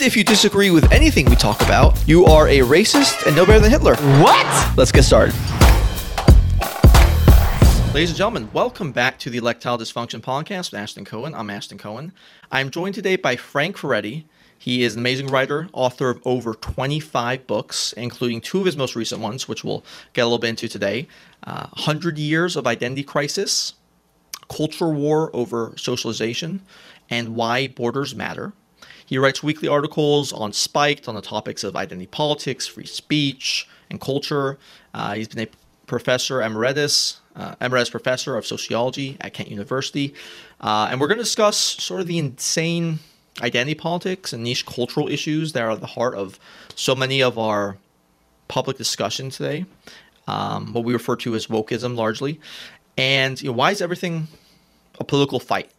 if you disagree with anything we talk about, you are a racist and no better than Hitler. What? Let's get started. Ladies and gentlemen, welcome back to the Electile Dysfunction Podcast with Ashton Cohen. I'm Ashton Cohen. I'm joined today by Frank Furedi. He is an amazing writer, author of over 25 books, including two of his most recent ones, which we'll get a little bit into today uh, 100 Years of Identity Crisis, Cultural War Over Socialization, and Why Borders Matter. He writes weekly articles on Spiked on the topics of identity politics, free speech, and culture. Uh, he's been a professor emeritus, uh, emeritus professor of sociology at Kent University. Uh, and we're going to discuss sort of the insane identity politics and niche cultural issues that are at the heart of so many of our public discussion today, um, what we refer to as wokeism largely. And you know, why is everything a political fight?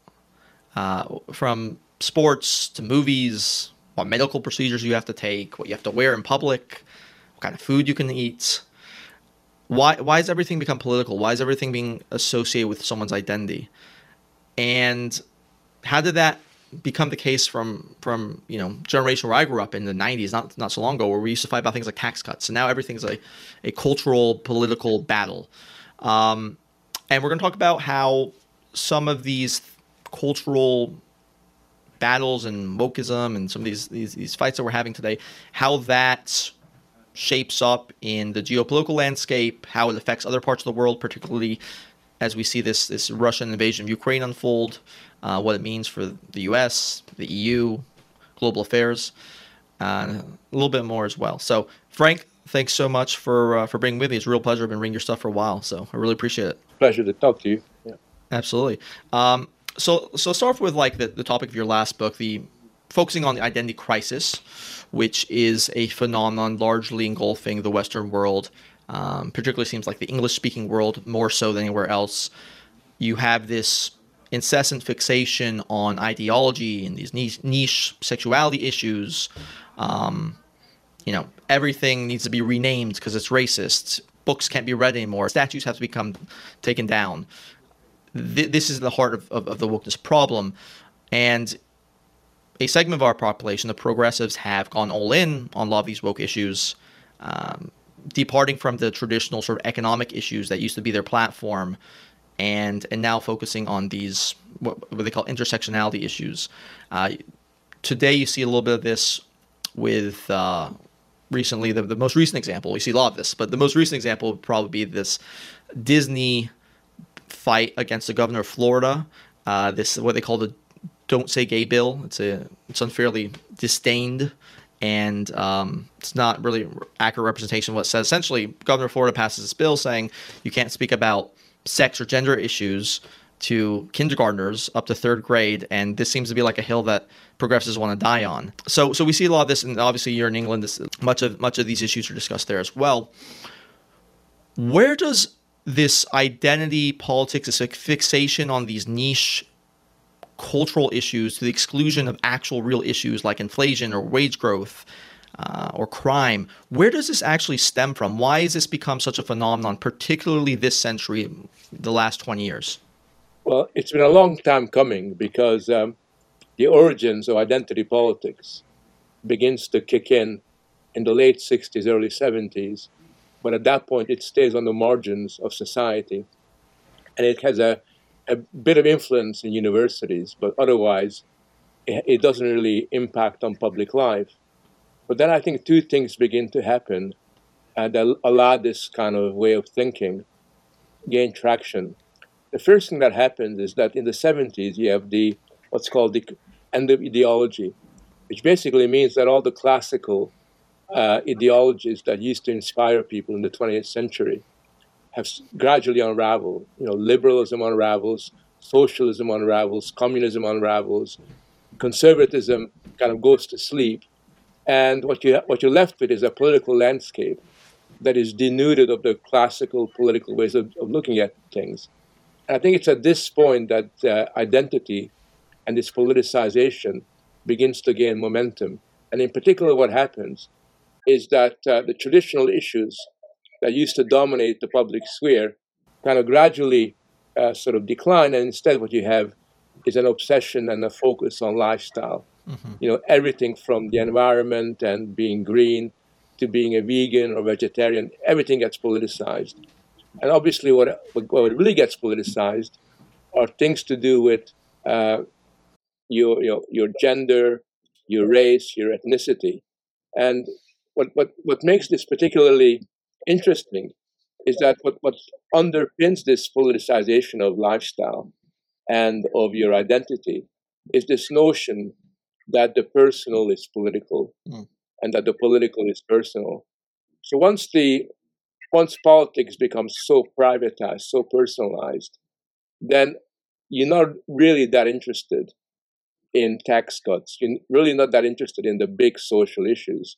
Uh, from sports to movies, what medical procedures you have to take, what you have to wear in public, what kind of food you can eat. Why, why has everything become political? Why is everything being associated with someone's identity? And how did that become the case from from you know generation where I grew up in the 90s, not not so long ago, where we used to fight about things like tax cuts. So now everything's a, a cultural political battle. Um, and we're going to talk about how some of these cultural battles and wokeism and some of these, these these fights that we're having today, how that shapes up in the geopolitical landscape, how it affects other parts of the world, particularly as we see this this Russian invasion of Ukraine unfold, uh, what it means for the U.S., the EU, global affairs, uh, a little bit more as well. So, Frank, thanks so much for uh, for being with me. It's a real pleasure. I've been reading your stuff for a while, so I really appreciate it. Pleasure to talk to you. Yeah. Absolutely. Um, so, so start off with like the, the topic of your last book, the focusing on the identity crisis, which is a phenomenon largely engulfing the Western world. Um, particularly seems like the English-speaking world more so than anywhere else. You have this incessant fixation on ideology and these niche, niche sexuality issues. Um, you know, everything needs to be renamed because it's racist. Books can't be read anymore. Statues have to become taken down. Th- this is the heart of, of, of the wokeness problem. And a segment of our population, the progressives, have gone all in on a lot of these woke issues, um, departing from the traditional sort of economic issues that used to be their platform, and and now focusing on these what, what they call intersectionality issues. Uh, today, you see a little bit of this with uh, recently the, the most recent example. We see a lot of this, but the most recent example would probably be this Disney fight against the governor of Florida. Uh, this is what they call the "Don't Say Gay" bill. It's a it's unfairly disdained, and um, it's not really accurate representation of what it says. Essentially, Governor of Florida passes this bill saying you can't speak about sex or gender issues to kindergartners up to third grade, and this seems to be like a hill that progressives want to die on. So, so we see a lot of this, and obviously you're in England. This, much of much of these issues are discussed there as well. Where does this identity politics, this like fixation on these niche cultural issues to the exclusion of actual real issues like inflation or wage growth uh, or crime, where does this actually stem from? Why has this become such a phenomenon, particularly this century, the last 20 years? Well, it's been a long time coming because um, the origins of identity politics begins to kick in in the late 60s, early 70s. But at that point, it stays on the margins of society. And it has a, a bit of influence in universities, but otherwise, it, it doesn't really impact on public life. But then I think two things begin to happen uh, that allow this kind of way of thinking gain traction. The first thing that happens is that in the 70s, you have the what's called the end of ideology, which basically means that all the classical uh, ideologies that used to inspire people in the 20th century have gradually unraveled. You know, liberalism unravels, socialism unravels, communism unravels, conservatism kind of goes to sleep, And what, you, what you're left with is a political landscape that is denuded of the classical political ways of, of looking at things. And I think it's at this point that uh, identity and this politicization begins to gain momentum. And in particular, what happens is that uh, the traditional issues that used to dominate the public sphere kind of gradually uh, sort of decline, and instead, what you have is an obsession and a focus on lifestyle. Mm-hmm. You know, everything from the environment and being green to being a vegan or vegetarian, everything gets politicized. And obviously, what, what really gets politicized are things to do with uh, your, your, your gender, your race, your ethnicity. And what, what, what makes this particularly interesting is that what, what underpins this politicization of lifestyle and of your identity is this notion that the personal is political mm. and that the political is personal. So once the once politics becomes so privatized, so personalized, then you're not really that interested in tax cuts. You're really not that interested in the big social issues.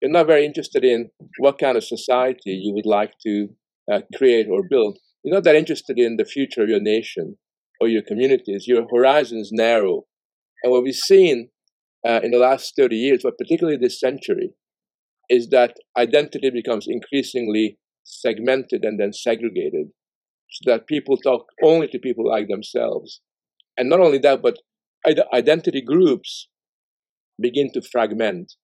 You're not very interested in what kind of society you would like to uh, create or build. You're not that interested in the future of your nation or your communities. Your horizon is narrow. And what we've seen uh, in the last 30 years, but particularly this century, is that identity becomes increasingly segmented and then segregated so that people talk only to people like themselves. And not only that, but identity groups begin to fragment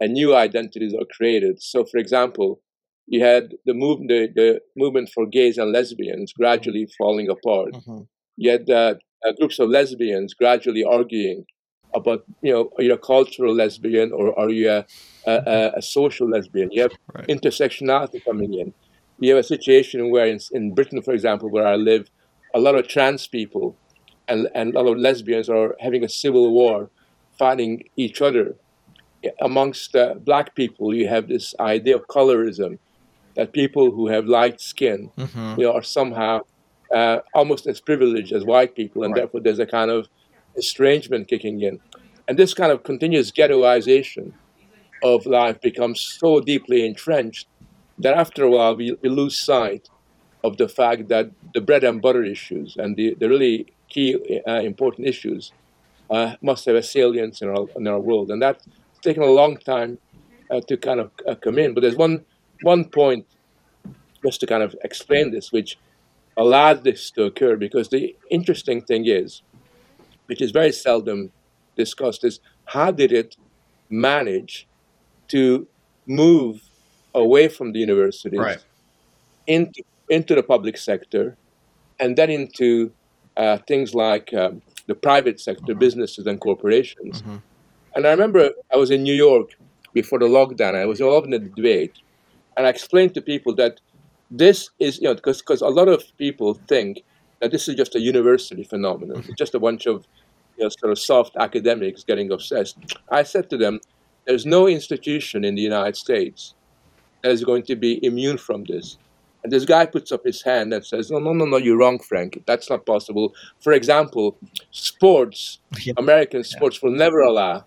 and new identities are created. So, for example, you had the, move, the, the movement for gays and lesbians gradually falling apart. Mm-hmm. You had uh, uh, groups of lesbians gradually arguing about, you know, are you a cultural lesbian or are you a, a, a social lesbian? You have right. intersectionality coming in. You have a situation where, in, in Britain, for example, where I live, a lot of trans people and, and a lot of lesbians are having a civil war, fighting each other. Amongst uh, black people, you have this idea of colorism, that people who have light skin mm-hmm. you know, are somehow uh, almost as privileged as white people, and right. therefore there's a kind of estrangement kicking in. And this kind of continuous ghettoization of life becomes so deeply entrenched that after a while we, we lose sight of the fact that the bread and butter issues and the, the really key uh, important issues uh, must have a salience in our, in our world. And that's taken a long time uh, to kind of uh, come in. But there's one, one point just to kind of explain this, which allowed this to occur, because the interesting thing is, which is very seldom discussed, is how did it manage to move away from the universities right. into, into the public sector and then into uh, things like um, the private sector, businesses and corporations. Mm-hmm. And I remember I was in New York before the lockdown. I was involved in a debate, and I explained to people that this is, you know, because a lot of people think that this is just a university phenomenon. It's just a bunch of you know, sort of soft academics getting obsessed. I said to them, there's no institution in the United States that is going to be immune from this. And this guy puts up his hand and says, No, no, no, no, you're wrong, Frank. That's not possible. For example, sports, yeah. American sports will never allow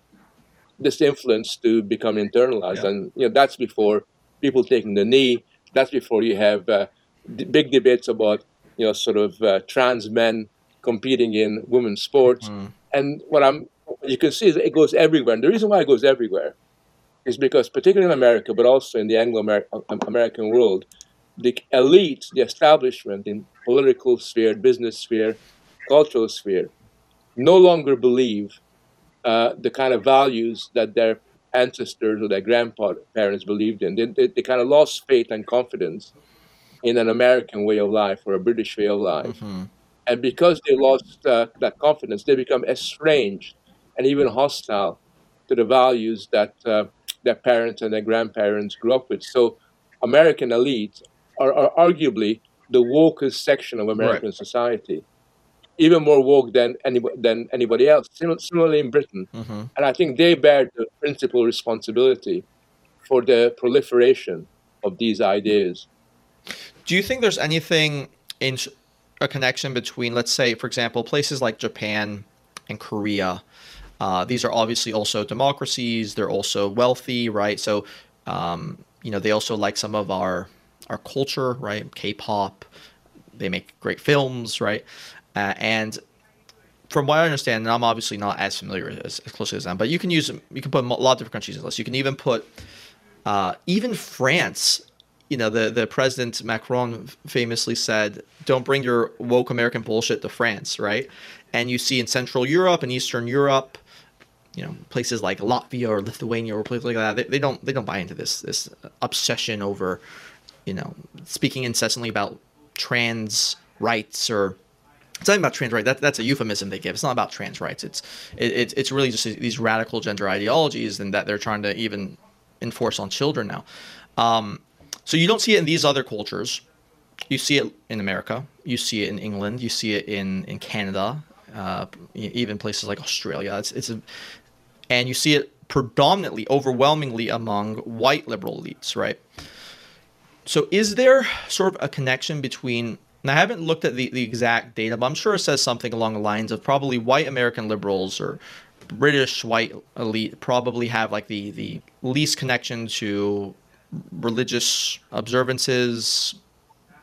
this influence to become internalized. Yeah. And you know, that's before people taking the knee. That's before you have uh, big debates about, you know, sort of uh, trans men competing in women's sports. Mm. And what I'm, you can see is it goes everywhere. And the reason why it goes everywhere is because, particularly in America, but also in the Anglo-American world, the elite, the establishment in political sphere, business sphere, cultural sphere, no longer believe uh, the kind of values that their ancestors or their grandparents believed in. They, they, they, kind of lost faith and confidence in an American way of life or a British way of life. Mm-hmm. And because they lost uh, that confidence, they become estranged and even hostile to the values that uh, their parents and their grandparents grew up with. So, American elites are, are arguably the wokest section of American right. society, even more woke than anybody than anybody else. Similarly in Britain, mm-hmm. and I think they bear the principal responsibility for the proliferation of these ideas. Do you think there's anything in a connection between, let's say, for example, places like Japan and Korea? Uh, these are obviously also democracies. They're also wealthy, right? So, um, you know, they also like some of our our culture, right? K-pop. They make great films, right? Uh, and from what I understand, and I'm obviously not as familiar as, as closely as them, but you can use you can put a lot of different countries in the list. You can even put uh, even France. You know, the the president Macron famously said, "Don't bring your woke American bullshit to France," right? And you see in Central Europe and Eastern Europe, you know, places like Latvia or Lithuania or places like that, they, they don't they don't buy into this this obsession over, you know, speaking incessantly about trans rights or it's not about trans rights. That, that's a euphemism they give. It's not about trans rights. It's it, it's really just these radical gender ideologies and that they're trying to even enforce on children now. Um, so you don't see it in these other cultures. You see it in America. You see it in England. You see it in in Canada. Uh, even places like Australia. It's it's a, and you see it predominantly, overwhelmingly among white liberal elites, right? So is there sort of a connection between and I haven't looked at the, the exact data, but I'm sure it says something along the lines of probably white American liberals or British white elite probably have like the, the least connection to religious observances,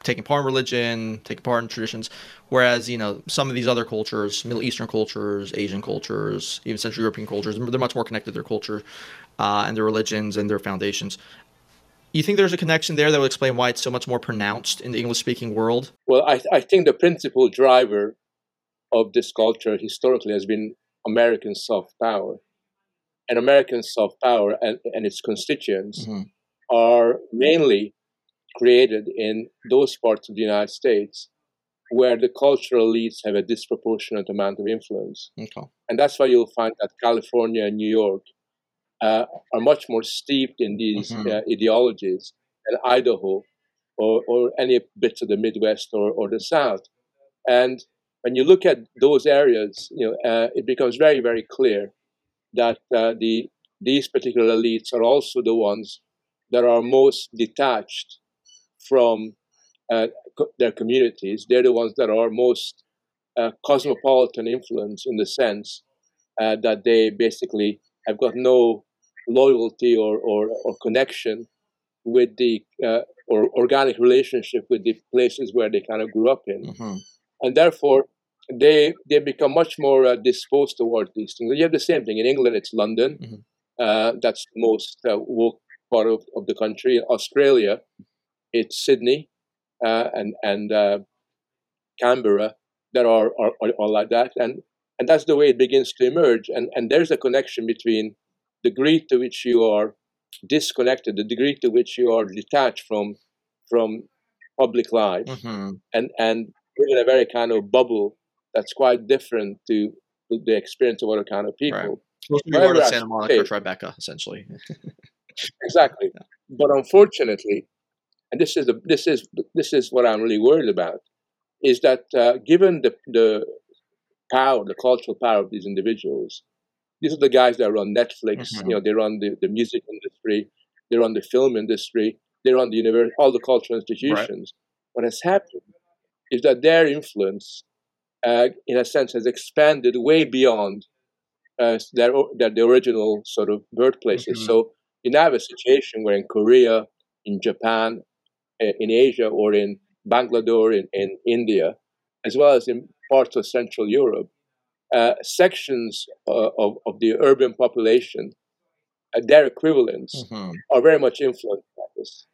taking part in religion, taking part in traditions. Whereas, you know, some of these other cultures, Middle Eastern cultures, Asian cultures, even Central European cultures, they're much more connected to their culture uh, and their religions and their foundations. You think there's a connection there that would explain why it's so much more pronounced in the English speaking world? Well, I, I think the principal driver of this culture historically has been American soft power. And American soft power and, and its constituents mm-hmm. are mainly created in those parts of the United States where the cultural elites have a disproportionate amount of influence. Okay. And that's why you'll find that California and New York uh, are much more steeped in these mm-hmm. uh, ideologies than Idaho or, or any bits of the Midwest or, or the South. And when you look at those areas, you know, uh, it becomes very, very clear that uh, the these particular elites are also the ones that are most detached from uh, co- their communities. They're the ones that are most uh, cosmopolitan influence in the sense that they basically have got no loyalty or, or, or connection with the uh, or organic relationship with the places where they kind of grew up in, mm-hmm. and therefore they they become much more uh, disposed towards these things. You have the same thing in England. It's London. Mm-hmm. Uh, that's the most uh, woke part of, of the country. In Australia, it's Sydney uh, and and uh, Canberra that are, are, are like that, and and that's the way it begins to emerge. And and there's a connection between degree to which you are disconnected, the degree to which you are detached from from public life, mm-hmm. and and in a very kind of bubble that's quite different to the experience of other kind of people. Right. To be more Santa Monica or Tribeca, essentially. exactly, yeah. but unfortunately, and this is the, this is this is what I'm really worried about, is that uh, given the the power, the cultural power of these individuals, these are the guys that run Netflix. Mm-hmm. You know, they run the, the music industry, they run the film industry, they run the university, all the cultural institutions. Right. What has happened is that their influence, uh, in a sense, has expanded way beyond uh, their, their the original sort of birthplaces. Mm-hmm. So you now have a situation where in Korea, in Japan, uh, in Asia, or in Bangalore, in, in India, as well as in parts of Central Europe, uh, sections uh, of, of the urban population, uh, their equivalents, mm-hmm. are very much influenced by this.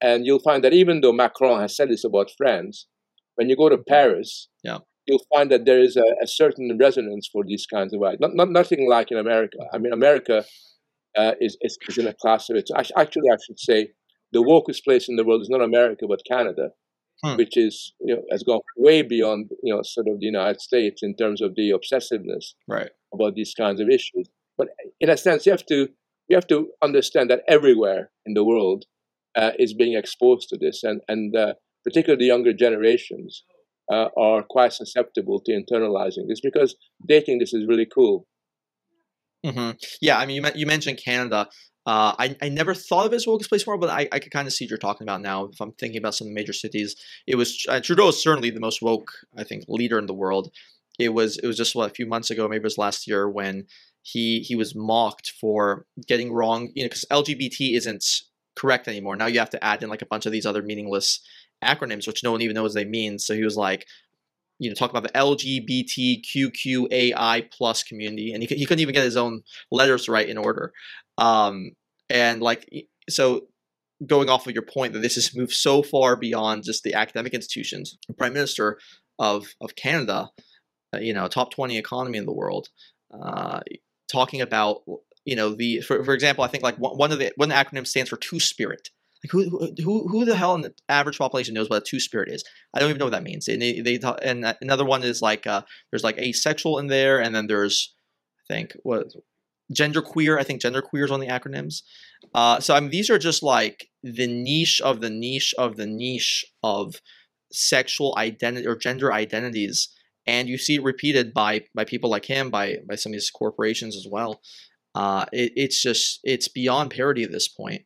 And you'll find that even though Macron has said this about France, when you go to Paris, yeah. you'll find that there is a, a certain resonance for these kinds of ideas. Not, not, nothing like in America. I mean, America uh, is, is, is, in a class of its Actually, I should say the wokest place in the world is not America, but Canada hmm. which is you know has gone way beyond you know sort of the United States in terms of the obsessiveness right. about these kinds of issues. But in a sense, you have to you have to understand that everywhere in the world uh, is being exposed to this, and and uh, particularly the younger generations uh, are quite susceptible to internalizing this because they think this is really cool. Mm-hmm. Yeah, I mean, you, you mentioned Canada. Uh, I, I never thought of it as wokest place more, but I, I could kind of see what you're talking about now. If I'm thinking about some of the major cities, it was uh, Trudeau is certainly the most woke, I think, leader in the world. it was it was just what a few months ago, maybe it was last year when he he was mocked for getting wrong, you know, because LGBT isn't correct anymore. Now you have to add in like a bunch of these other meaningless acronyms, which no one even knows they mean. So he was like, you know, talk about the LGBTQQAI plus community, and he, he couldn't even get his own letters right in order. Um, and like, so going off of your point that this has moved so far beyond just the academic institutions, Prime Minister of of Canada, uh, you know, top twenty economy in the world, uh, talking about you know the for, for example, I think like one of the one of the acronyms stands for Two Spirit. Like who who who the hell in the average population knows what a two spirit is? I don't even know what that means. And they, they talk, and another one is like uh, there's like asexual in there, and then there's I think what gender queer. I think gender queer is on the acronyms. Uh, so I mean these are just like the niche of the niche of the niche of sexual identity or gender identities, and you see it repeated by by people like him, by by some of these corporations as well. Uh, it, it's just it's beyond parody at this point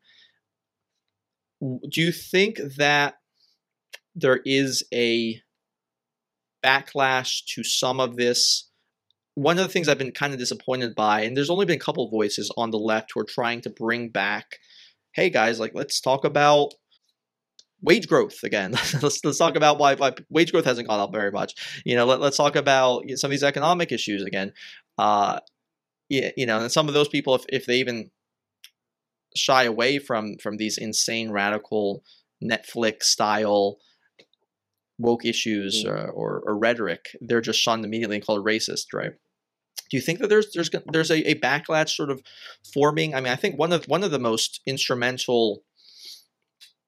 do you think that there is a backlash to some of this? One of the things I've been kind of disappointed by, and there's only been a couple voices on the left who are trying to bring back, hey guys, like let's talk about wage growth again. let's let's talk about why, why wage growth hasn't gone up very much. You know, let, us talk about some of these economic issues again. Uh, yeah, you know, and some of those people, if, if they even shy away from from these insane radical Netflix style woke issues mm. or, or, or, rhetoric. They're just shunned immediately and called racist, right? Do you think that there's there's there's a, a backlash sort of forming? I mean, I think one of one of the most instrumental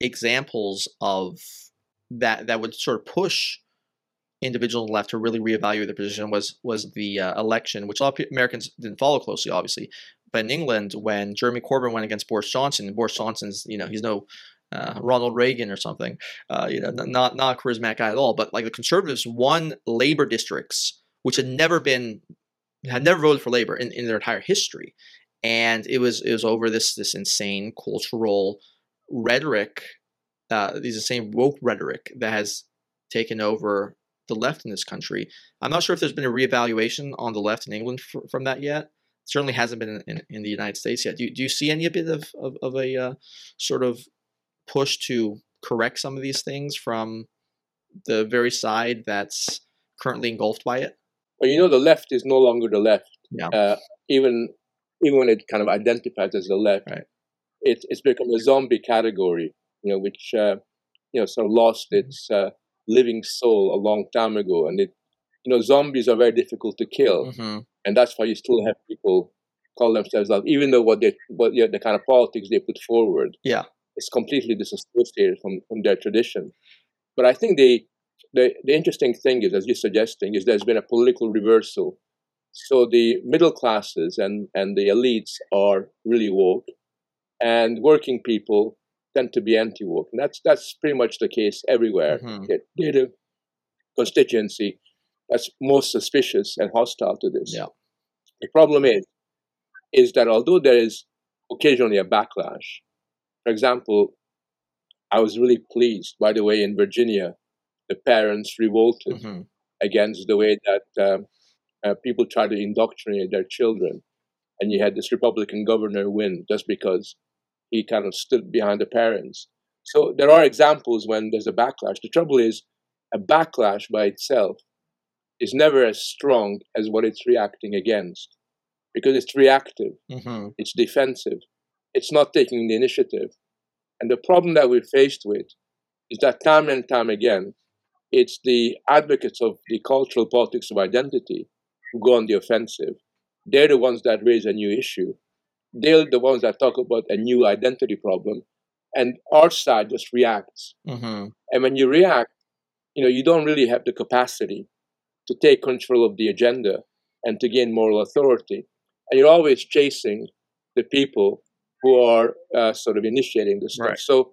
examples of that that would sort of push individuals on the left to really reevaluate their position was was the uh, election, which a lot of Americans didn't follow closely, obviously, in England, when Jeremy Corbyn went against Boris Johnson, Boris Johnson's, you know, he's no uh, Ronald Reagan or something, uh, you know, not not a charismatic guy at all. But like the Conservatives won Labour districts, which had never been had never voted for Labour in, in their entire history, and it was it was over this this insane cultural rhetoric, uh, these same woke rhetoric that has taken over the left in this country. I'm not sure if there's been a reevaluation on the left in England f- from that yet certainly hasn't been in, in, in, the United States yet. Do you, do you see any bit of, of, of a uh, sort of push to correct some of these things from the very side that's currently engulfed by it? Well, you know, the left is no longer the left. Yeah. Uh, even even when it kind of identifies as the left, right. it, it's become a zombie category. You know, which uh, you know sort of lost mm-hmm. its uh, living soul a long time ago, and it you know zombies are very difficult to kill. Mm-hmm and that's why you still have people call themselves out, even though what they what yeah, the kind of politics they put forward, yeah, is completely disassociated from from their tradition. But I think the the the interesting thing is, as you're suggesting, is there's been a political reversal. So the middle classes and and the elites are really woke, and working people tend to be anti woke, and that's that's pretty much the case everywhere. Mm-hmm. Constituency that's most suspicious and hostile to this. Yeah. The problem is, is that although there is occasionally a backlash, for example, I was really pleased, by the way, in Virginia, the parents revolted mm-hmm. against the way that um, uh, people try to indoctrinate their children. And you had this Republican governor win just because he kind of stood behind the parents. So there are examples when there's a backlash. The trouble is, a backlash by itself is never as strong as what it's reacting against because it's reactive, mm-hmm. it's defensive, it's not taking the initiative. And the problem that we're faced with is that time and time again, it's the advocates of the cultural politics of identity who go on the offensive. They're the ones that raise a new issue. They're the ones that talk about a new identity problem. And our side just reacts. Mm-hmm. And when you react, you know, you don't really have the capacity to take control of the agenda and to gain moral authority. And you're always chasing the people who are uh, sort of initiating this stuff. Right. So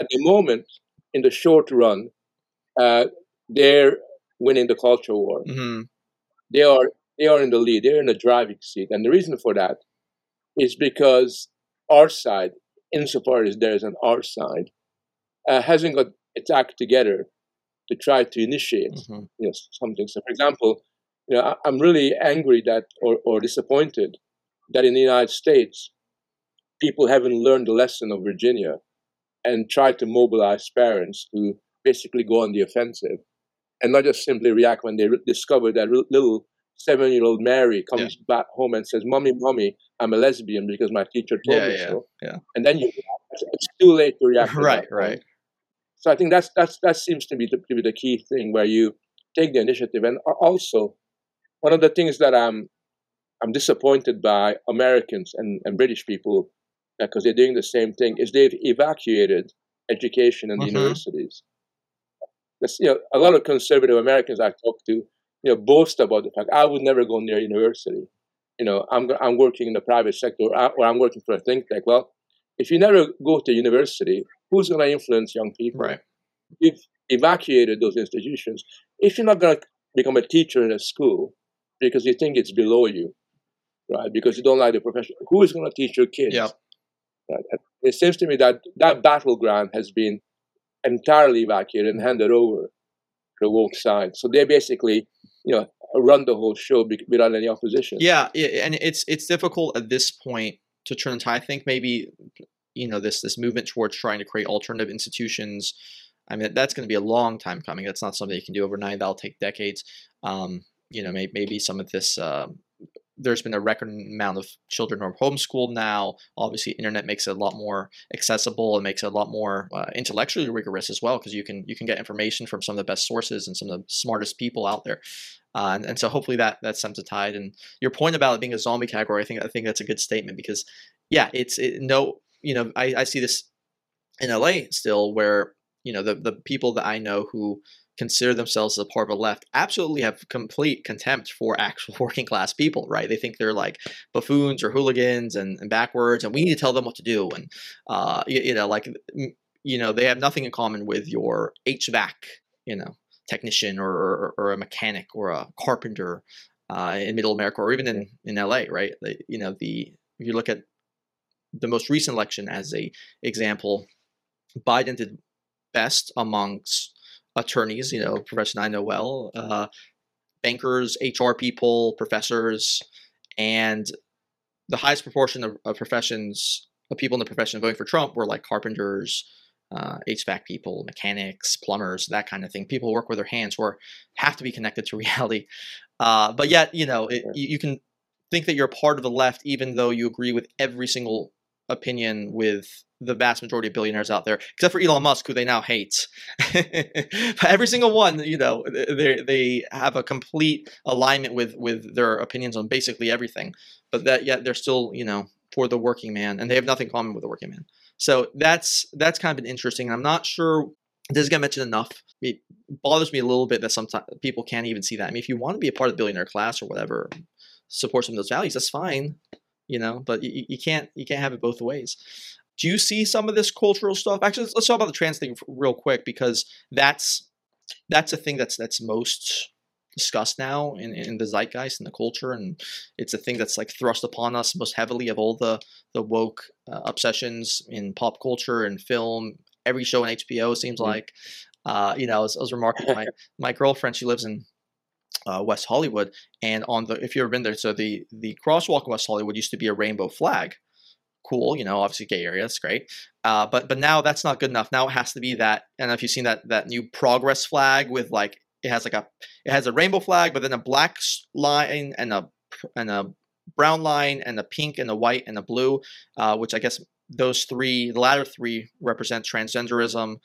at the moment, in the short run, uh, they're winning the culture war. Mm-hmm. They are they are in the lead. They're in the driving seat, and the reason for that is because our side, insofar as there is an our side, uh, hasn't got its act together to try to initiate mm-hmm. you know, something. So, for example, you know, I, I'm really angry that or, or disappointed that in the United States, people haven't learned the lesson of Virginia and tried to mobilize parents to basically go on the offensive and not just simply react when they re- discover that re- little seven year old Mary comes Yeah. back home and says, Mommy, Mommy, I'm a lesbian because my teacher told Yeah, me yeah, so. yeah. And then you it's too late to react. Right, right. So I think that's that's that seems to be the, to be the key thing where you take the initiative. And also, one of the things that I'm I'm disappointed by Americans and, and British people because they're doing the same thing is they've evacuated education and the Mhm. universities. That's, you know, a lot of conservative Americans I talk to, you know, boast about the fact I would never go near university. You know, I'm I'm working in the private sector or, I- or I'm working for a think tank. Well, if you never go to university, who's going to influence young people? Right. You've evacuated those institutions. If you're not going to become a teacher in a school because you think it's below you, right? Because you don't like the profession, who is going to teach your kids? Yep. Right? It seems to me that that battleground has been entirely evacuated and handed over to the woke side. So they basically, you know, run the whole show without any opposition. Yeah, yeah, and it's it's difficult at this point to turn. I think maybe you know this this movement towards trying to create alternative institutions. I mean, that's going to be a long time coming. That's not something you can do overnight. That'll take decades. Um, you know, maybe, maybe some of this. um there's been a record amount of children who are homeschooled now. Obviously, internet makes it a lot more accessible and makes it a lot more uh, intellectually rigorous as well because you can you can get information from some of the best sources and some of the smartest people out there. Uh, and, and so hopefully that that stems the tide. And your point about it being a zombie category, I think I think that's a good statement because yeah, it's it, no, you know, I, I see this in LA still where you know the the people that I know who consider themselves a part of the left absolutely have complete contempt for actual working class people, right? They think they're like buffoons or hooligans and, and backwards, and we need to tell them what to do. And uh, you, you know, like you know, they have nothing in common with your HVAC, you know, technician or or, or a mechanic or a carpenter uh, in Middle America or even in in LA, right? They, you know, the if you look at the most recent election as a example, Biden did best amongst attorneys, you know, profession I know well, uh, bankers, HR people, professors, and the highest proportion of, of professions of people in the profession voting for Trump were like carpenters, uh, HVAC people, mechanics, plumbers, that kind of thing. People who work with their hands or have to be connected to reality. Uh, but yet, you know, it, you, you can think that you're a part of the left even though you agree with every single opinion with the vast majority of billionaires out there, except for Elon Musk, who they now hate. but every single one, you know, they they have a complete alignment with with their opinions on basically everything. But that yet they're still, you know, for the working man, and they have nothing in common with the working man. So that's that's kind of been interesting. I'm not sure doesn't get mentioned enough. It bothers me a little bit that sometimes people can't even see that. I mean, if you want to be a part of the billionaire class or whatever, support some of those values, that's fine you know but you, you can't you can't have it both ways. Do you see some of this cultural stuff? Actually let's, let's talk about the trans thing real quick because that's that's a thing that's that's most discussed now in, in the zeitgeist and the culture and it's a thing that's like thrust upon us most heavily of all the the woke uh, obsessions in pop culture and film. Every show on hbo seems Mhm. like uh, you know I was, I was remarking my my girlfriend she lives in uh, West Hollywood, and on the if you've ever been there, so the the crosswalk in West Hollywood used to be a rainbow flag. Cool, you know, obviously gay area, that's great. Uh, but but now that's not good enough. Now it has to be that. And if you've seen that that new progress flag with like it has like a it has a rainbow flag, but then a black line and a and a brown line and a pink and a white and a blue, uh, which I guess those three, the latter three, represent transgenderism.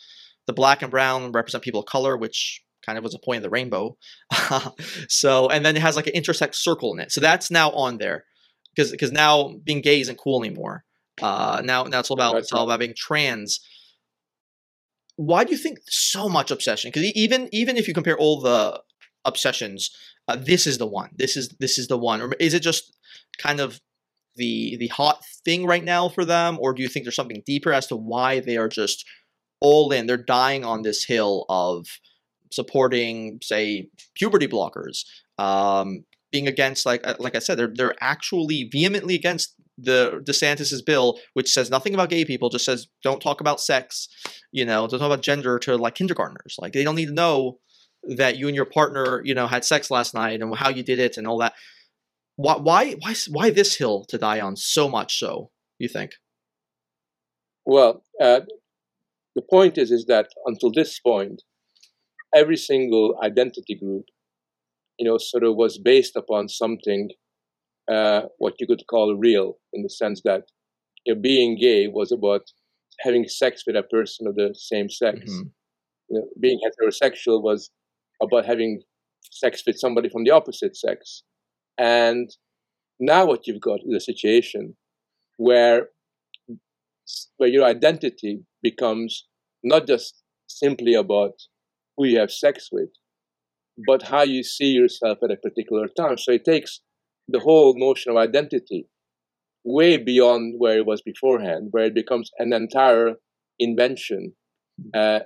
The black and brown represent people of color, which kind of was the point of the rainbow. so, and then it has like an intersect circle in it. So that's now on there because because now being gay isn't cool anymore. Uh, now now it's all about it's all about being trans. Why do you think so much obsession? Because even even if you compare all the obsessions, uh, this is the one. This is this is the one. Or is it just kind of the the hot thing right now for them, or do you think there's something deeper as to why they are just all in? They're dying on this hill of supporting, say, puberty blockers, um, being against, like uh, like I said, they're they're actually vehemently against the DeSantis's bill, which says nothing about gay people, just says don't talk about sex, you know, don't talk about gender to like kindergartners. Like they don't need to know that you and your partner, you know, had sex last night and how you did it and all that. Why, why, why, why this hill to die on so much so? You think? Well, uh, the point is, is that until this point, every single identity group, you know, sort of was based upon something, uh, what you could call real, in the sense that you know, being gay was about having sex with a person of the same sex. Mm-hmm. You know, being heterosexual was about having sex with somebody from the opposite sex. And now what you've got is a situation where where your identity becomes not just simply about who you have sex with, but how you see yourself at a particular time. So it takes the whole notion of identity way beyond where it was beforehand, where it becomes an entire invention, uh,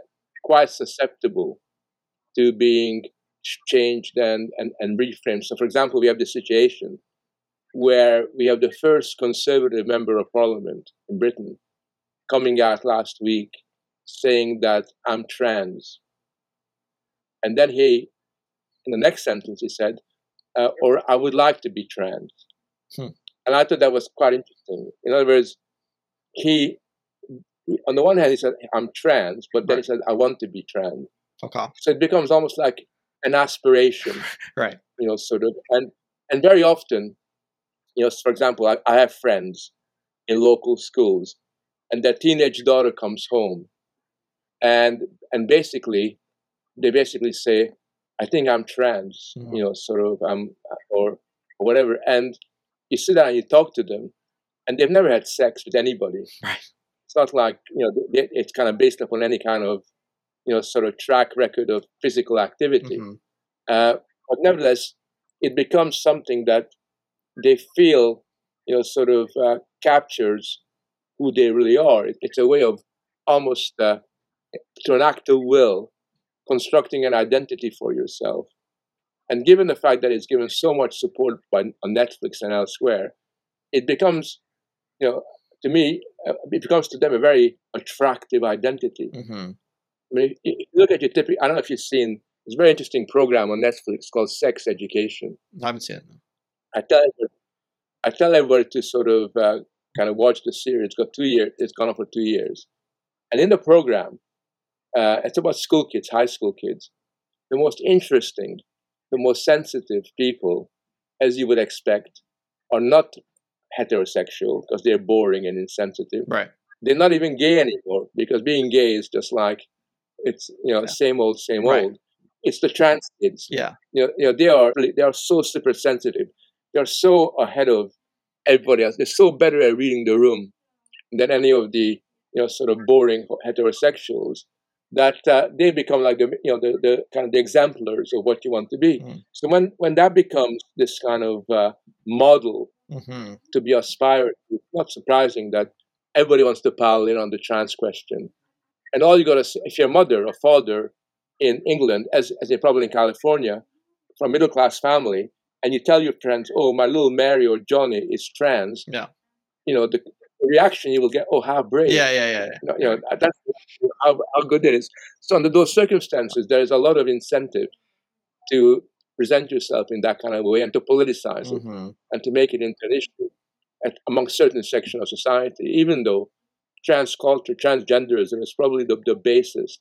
quite susceptible to being changed and, and, and reframed. So, for example, we have the situation where we have the first conservative member of parliament in Britain coming out last week saying that I'm trans. And then he, in the next sentence, he said, uh, or I would like to be trans. Hmm. And I thought that was quite interesting. In other words, he, on the one hand, he said, I'm trans, but then he said, I want to be trans. Okay. So it becomes almost like an aspiration. right. You know, sort of. And, and very often, you know, for example, I, I have friends in local schools, and their teenage daughter comes home, and and basically, they basically say, "I think I'm trans," mm-hmm. you know, sort of, um, or, or whatever, and you sit down and you talk to them, and they've never had sex with anybody. Right. It's not like you know it's kind of based upon any kind of you know sort of track record of physical activity. Mm-hmm. Uh, but nevertheless, it becomes something that they feel you know sort of uh, captures who they really are. It, it's a way of almost uh, to an act of will constructing an identity for yourself and given the fact that it's given so much support by, on Netflix and elsewhere, it becomes, you know, to me, uh, it becomes to them a very attractive identity. Mm-hmm. I mean, if you look at your typical, I don't know if you've seen, it's a very interesting program on Netflix called Sex Education. I haven't seen it. I tell everybody, I tell everybody to sort of uh, kind of watch the series. It's got two years. It's gone on for two years, and in the program, uh, it's about school kids, high school kids. The most interesting the most sensitive people, as you would expect, are not heterosexual because they're boring and insensitive. Right. They're not even gay anymore because being gay is just like it's you know yeah. same old same right. old. It's the trans kids. Yeah. You know, you know they are they are so super sensitive. They are so ahead of everybody else. They're so better at reading the room than any of the you know sort of boring heterosexuals that uh, they become like the you know the, the kind of the exemplars of what you want to be. Mm. So when when that becomes this kind of uh, model mm-hmm. to be aspired to, not surprising that everybody wants to pile in on the trans question. And all you got to say, if you're a mother or father in England, as as they probably in California, from middle class family, and you tell your friends, "Oh, my little Mary or Johnny is trans," yeah, you know the reaction you will get, "Oh, how brave!" Yeah, yeah, yeah. You know, you know that's how, how good it is. So under those circumstances, there is a lot of incentive to present yourself in that kind of way and to politicize mm-hmm. it and to make it into an issue at, among certain sections of society, even though trans culture, transgenderism is probably the, the basis,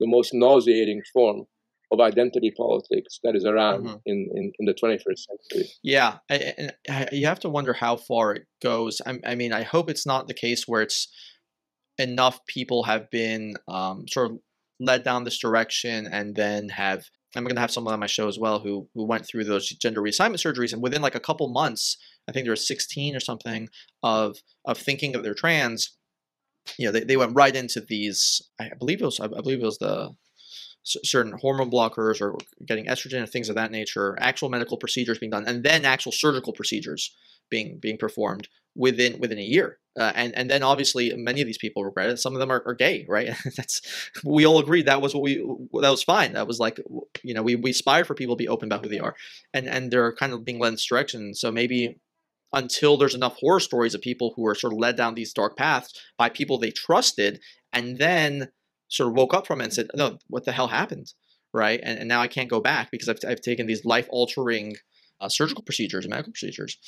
the most nauseating form of identity politics that is around mm-hmm. in, in, in, the 21st century. Yeah, and you have to wonder how far it goes. I, I mean, I hope it's not the case where it's enough people have been um, sort of led down this direction and then have I'm going to have someone on my show as well who who went through those gender reassignment surgeries and within like a couple months, I think there were 16 or something of of thinking that they're trans. You know, they, they went right into these. I believe it was I believe it was the certain hormone blockers or getting estrogen and things of that nature. Actual medical procedures being done, and then actual surgical procedures being being performed within within a year. Uh, and and then obviously many of these people regret it. Some of them are, are gay, right? That's we all agreed that was what we that was fine. That was like you know we we aspire for people to be open about who they are, and and they're kind of being led in this direction. So maybe until there's enough horror stories of people who are sort of led down these dark paths by people they trusted, and then sort of woke up from it and said, "No, what the hell happened?" right? And, and now I can't go back because I've, I've taken these life altering uh, surgical procedures, medical procedures.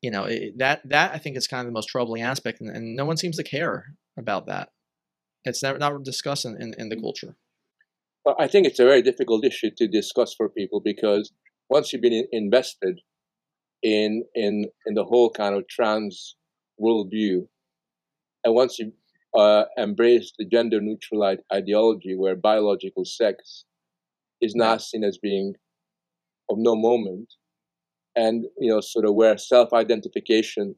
You know, it, that that I think is kind of the most troubling aspect, and, and no one seems to care about that. It's never not discussed in, in, in the culture. Well, I think it's a very difficult issue to discuss for people because once you've been invested in in in the whole kind of trans worldview, and once you uh, embrace the gender neutral ideology where biological sex is not seen as being of no moment, and you know sort of where self identification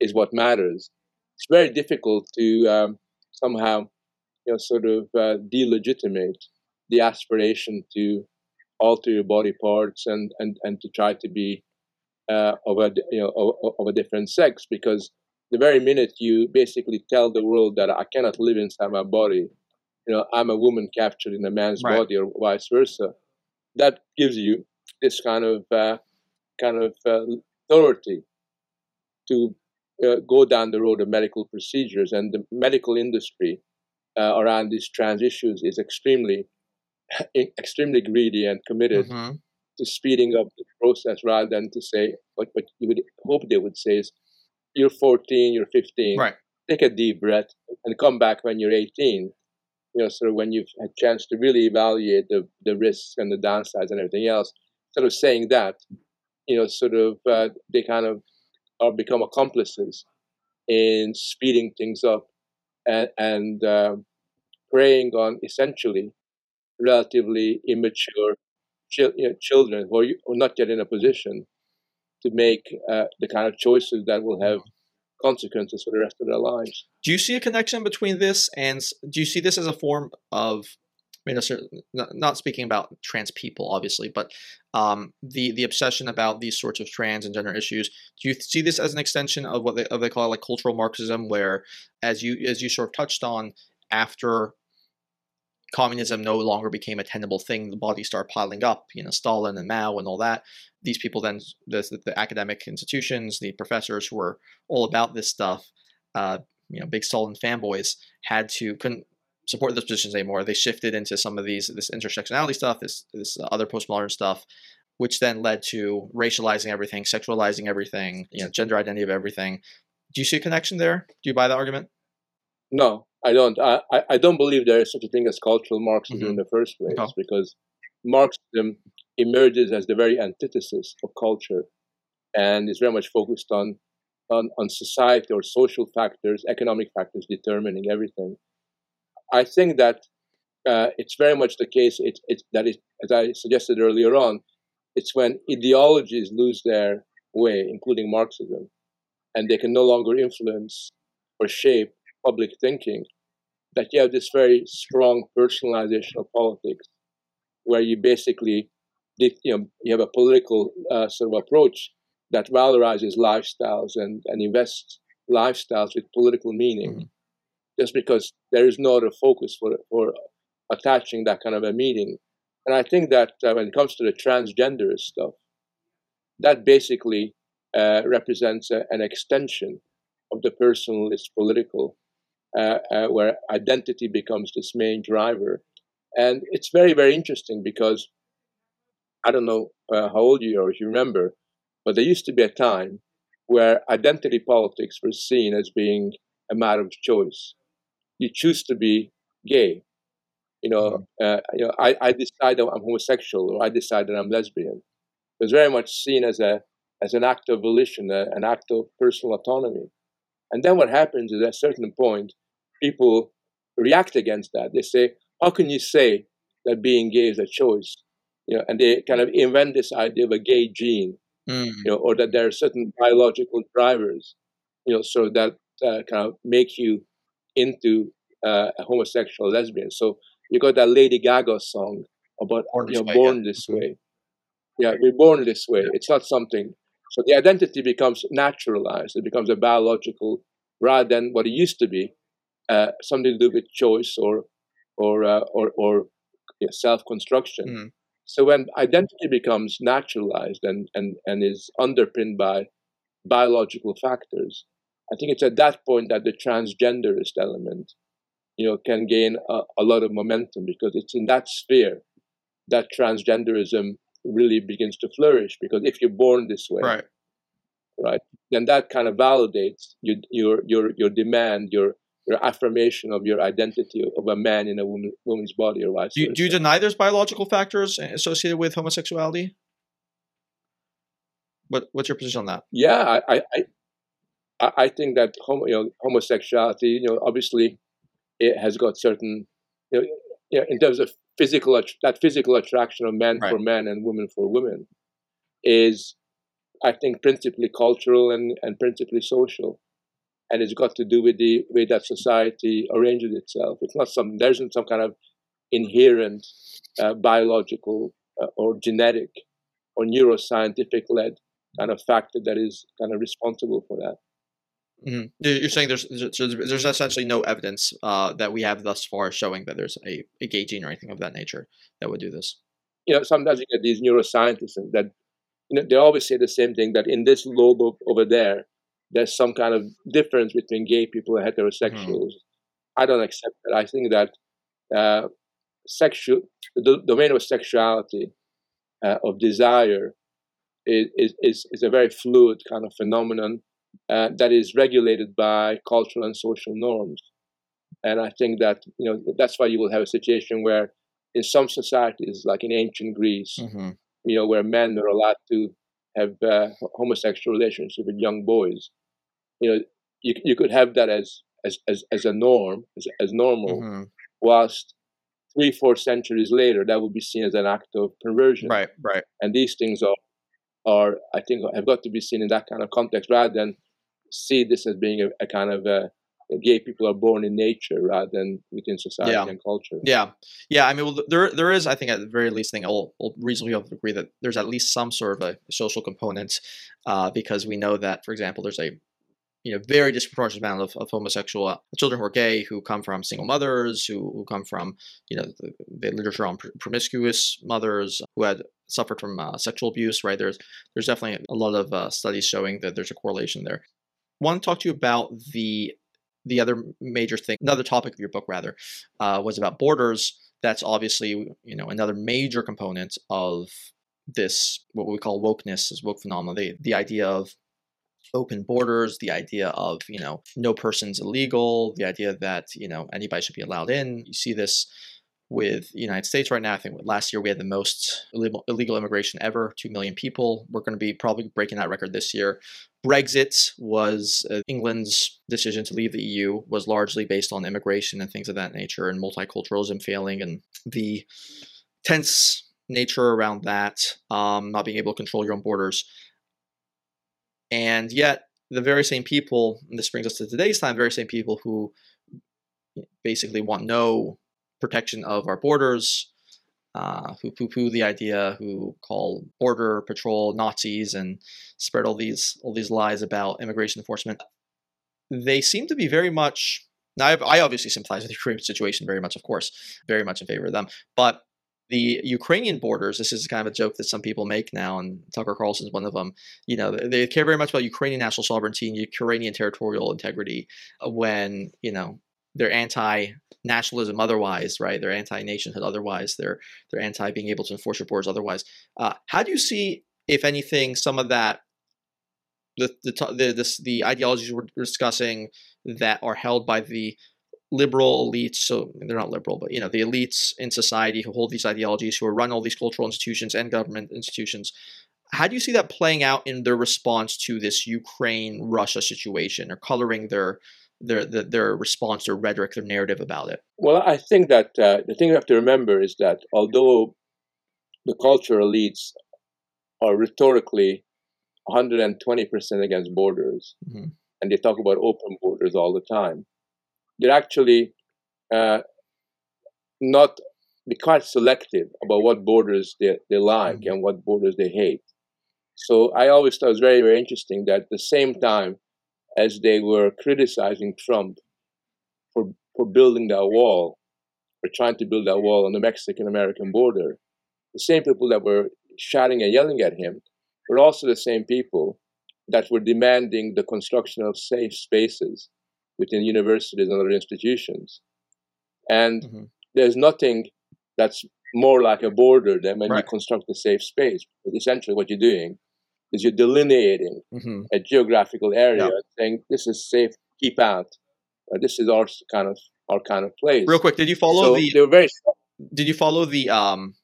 is what matters, it's very difficult to um, somehow you know sort of uh, delegitimate the aspiration to alter your body parts and and and to try to be uh, of a you know of, of, a different sex because the very minute you basically tell the world that I cannot live inside my body, you know I'm a woman captured in a man's right. body or vice versa, that gives you this kind of uh, kind of uh, authority to uh, go down the road of medical procedures and the medical industry uh, around these trans issues is extremely extremely greedy and committed mm-hmm. to speeding up the process rather than to say what, what you would hope they would say is you're 14 you're 15 right. take a deep breath and come back when you're 18 you know sort of when you've had a chance to really evaluate the, the risks and the downsides and everything else. Sort of saying that you know sort of uh, they kind of are become accomplices in speeding things up and, and uh, preying on essentially relatively immature you know, children who are, not yet in a position to make uh, the kind of choices that will have consequences for the rest of their lives. Do you see a connection between this and do you see this as a form of I mean, not speaking about trans people, obviously, but um, the the obsession about these sorts of trans and gender issues. Do you see this as an extension of what they, of they call like cultural Marxism, where, as you as you sort of touched on, after communism no longer became a tenable thing. The bodies start piling up, you know, Stalin and Mao and all that. These people then, the, the academic institutions, the professors who were all about this stuff, uh, you know, big Stalin fanboys, had to couldn't support those positions anymore. They shifted into some of these this intersectionality stuff, this this other postmodern stuff, which then led to racializing everything, sexualizing everything, you know, gender identity of everything. Do you see a connection there? Do you buy that argument? No, I don't. I, I don't believe there is such a thing as cultural Marxism mm-hmm. in the first place, oh. because Marxism emerges as the very antithesis of culture, and is very much focused on on, on society or social factors, economic factors determining everything. I think that uh, it's very much the case. It, it, that is, as I suggested earlier on, it's when ideologies lose their way, including Marxism, and they can no longer influence or shape public thinking, that you have this very strong personalization of politics, where you basically you know you have a political uh, sort of approach that valorizes lifestyles and, and invests lifestyles with political meaning, mm-hmm. just because there is no other focus for for attaching that kind of a meaning. And I think that uh, when it comes to the transgender stuff, that basically uh, represents a, an extension of the personalist political uh, uh, where identity becomes this main driver. And it's very, very interesting because I don't know uh, how old you are, if you remember, but there used to be a time where identity politics was seen as being a matter of choice. You choose to be gay. You know, mm-hmm. uh, you know I, I decide I'm homosexual or I decide that I'm lesbian. It was very much seen as a as an act of volition, a, an act of personal autonomy. And then what happens is at a certain point, people react against that. They say, "How can you say that being gay is a choice?" You know, and they kind of invent this idea of a gay gene, mm. you know, or that there are certain biological drivers, you know, so that uh, kind of make you into uh, a homosexual lesbian. So you got that Lady Gaga song about born you know, way, born yeah. this mm-hmm. way. Yeah, we're born this way. It's not something. So the identity becomes naturalized. It becomes a biological rather than what it used to be, uh, something to do with choice or or uh, or, or yeah, self construction. Mm. So when identity becomes naturalized and, and, and is underpinned by biological factors, I think it's at that point that the transgenderist element, you know, can gain a, a lot of momentum because it's in that sphere that transgenderism really begins to flourish because if you're born this way, right, right, then that kind of validates your your your your demand, your your affirmation of your identity of a man in a woman, woman's body or vice do do you deny there's biological factors associated with homosexuality? What what's your position on that? Yeah, I I I think that homo, you know, homosexuality, you know, obviously it has got certain, you know, you know in terms of physical that physical attraction of men right. for men and women for women is I think principally cultural and, and principally social. And it's got to do with the way that society arranges itself. It's not some there isn't some kind of inherent uh, biological uh, or genetic or neuroscientific led kind of factor that is kind of responsible for that. Mm-hmm. You're saying there's there's essentially no evidence uh, that we have thus far showing that there's a, a gay gene or anything of that nature that would do this. You know, sometimes you get these neuroscientists that you know they always say the same thing that in this lobe over there, there's some kind of difference between gay people and heterosexuals. Mm-hmm. I don't accept that. I think that uh, sexual the domain of sexuality uh, of desire is, is is a very fluid kind of phenomenon uh, that is regulated by cultural and social norms. And I think that you know that's why you will have a situation where, in some societies, like in ancient Greece, mm-hmm. you know, where men are allowed to have uh, homosexual relationship with young boys, you know, you you could have that as as as, as a norm, as, as normal, mm-hmm. whilst three four centuries later that would be seen as an act of perversion. Right, right. And these things are are I think have got to be seen in that kind of context rather than see this as being a, a kind of a, gay people are born in nature rather than within society yeah. and culture. Yeah, yeah. I mean, well, there there is, I think, at the very least, thing I'll, I'll reasonably agree that there's at least some sort of a social component, uh, because we know that, for example, there's a you know very disproportionate amount of, of homosexual uh, children who are gay who come from single mothers who, who come from you know the, the literature on pr- promiscuous mothers who had suffered from uh, sexual abuse right there's there's definitely a lot of uh, studies showing that there's a correlation there want to talk to you about the the other major thing, another topic of your book rather, uh, was about borders. That's obviously you know another major component of this what we call wokeness, is woke phenomenon. The the idea of open borders, the idea of you know no person's illegal, the idea that you know anybody should be allowed in. You see this with the United States right now. I think last year we had the most illegal, immigration ever, 2 million people. We're going to be probably breaking that record this year. Brexit was uh, England's decision to leave the EU was largely based on immigration and things of that nature and multiculturalism failing and the tense nature around that, um, not being able to control your own borders. And yet, the very same people, and this brings us to today's time, very same people who basically want no protection of our borders, uh, who poo-poo the idea, who call border patrol Nazis and spread all these all these lies about immigration enforcement. They seem to be very much. Now, I obviously sympathize with the Ukraine situation very much, of course, very much in favor of them. But the Ukrainian borders, this is kind of a joke that some people make now, and Tucker Carlson is one of them. You know, they care very much about Ukrainian national sovereignty and Ukrainian territorial integrity when, you know, they're anti nationalism otherwise, right? They're anti nationhood otherwise. They're they're anti being able to enforce your borders otherwise. Uh, how do you see, if anything, some of that the the the this, the ideologies we're discussing that are held by the liberal elites so they're not liberal but you know the elites in society who hold these ideologies who run all these cultural institutions and government institutions how do you see that playing out in their response to this ukraine russia situation or coloring their their, their, their response, their rhetoric, their narrative about it? Well, I think that uh, the thing you have to remember is that although the cultural elites are rhetorically 120% against borders, mm-hmm. and they talk about open borders all the time, they're actually uh, not be quite selective about what borders they, they like mm-hmm. and what borders they hate. So I always thought it was very, very interesting that at the same time as they were criticizing Trump for, for building that wall, or trying to build that wall on the Mexican American border, the same people that were shouting and yelling at him were also the same people that were demanding the construction of safe spaces within universities and other institutions. And mm-hmm. there's nothing that's more like a border than when Right. you construct a safe space. But essentially, what you're doing is you're delineating hmm a geographical area, Yeah. saying this is safe, keep out. Uh, this is our kind of our kind of place. Real quick, did you follow so the they were very did you follow the um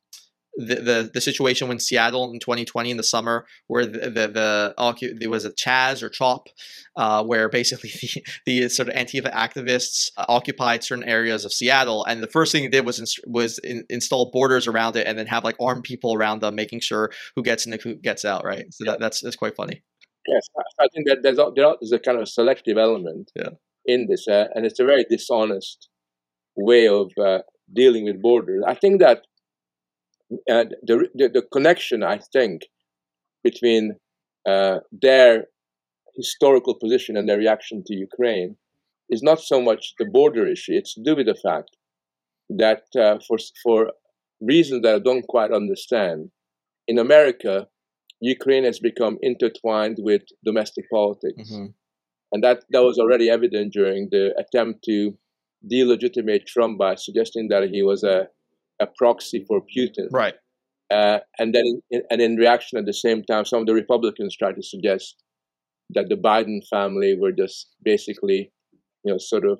the, the the situation when Seattle in 2020 in the summer where the the, the there was a Chaz or Chop uh, where basically the, the sort of Antifa activists uh, occupied certain areas of Seattle and the first thing they did was ins- was in, install borders around it and then have like armed people around them making sure who gets in and who gets out right so that, that's that's quite funny Yes, I- I think that there's a, there's a kind of selective element Yeah. in this, uh, and it's a very dishonest way of uh, dealing with borders. I think that uh, the, the the connection, I think, between uh, their historical position and their reaction to Ukraine is not so much the border issue. It's due to do with the fact that uh, for for reasons that I don't quite understand, in America, Ukraine has become intertwined with domestic politics, Mhm. and that that was already evident during the attempt to delegitimate Trump by suggesting that he was a a proxy for Putin. right Uh, and then, in, and in reaction, at the same time, some of the Republicans tried to suggest that the Biden family were just basically, you know, sort of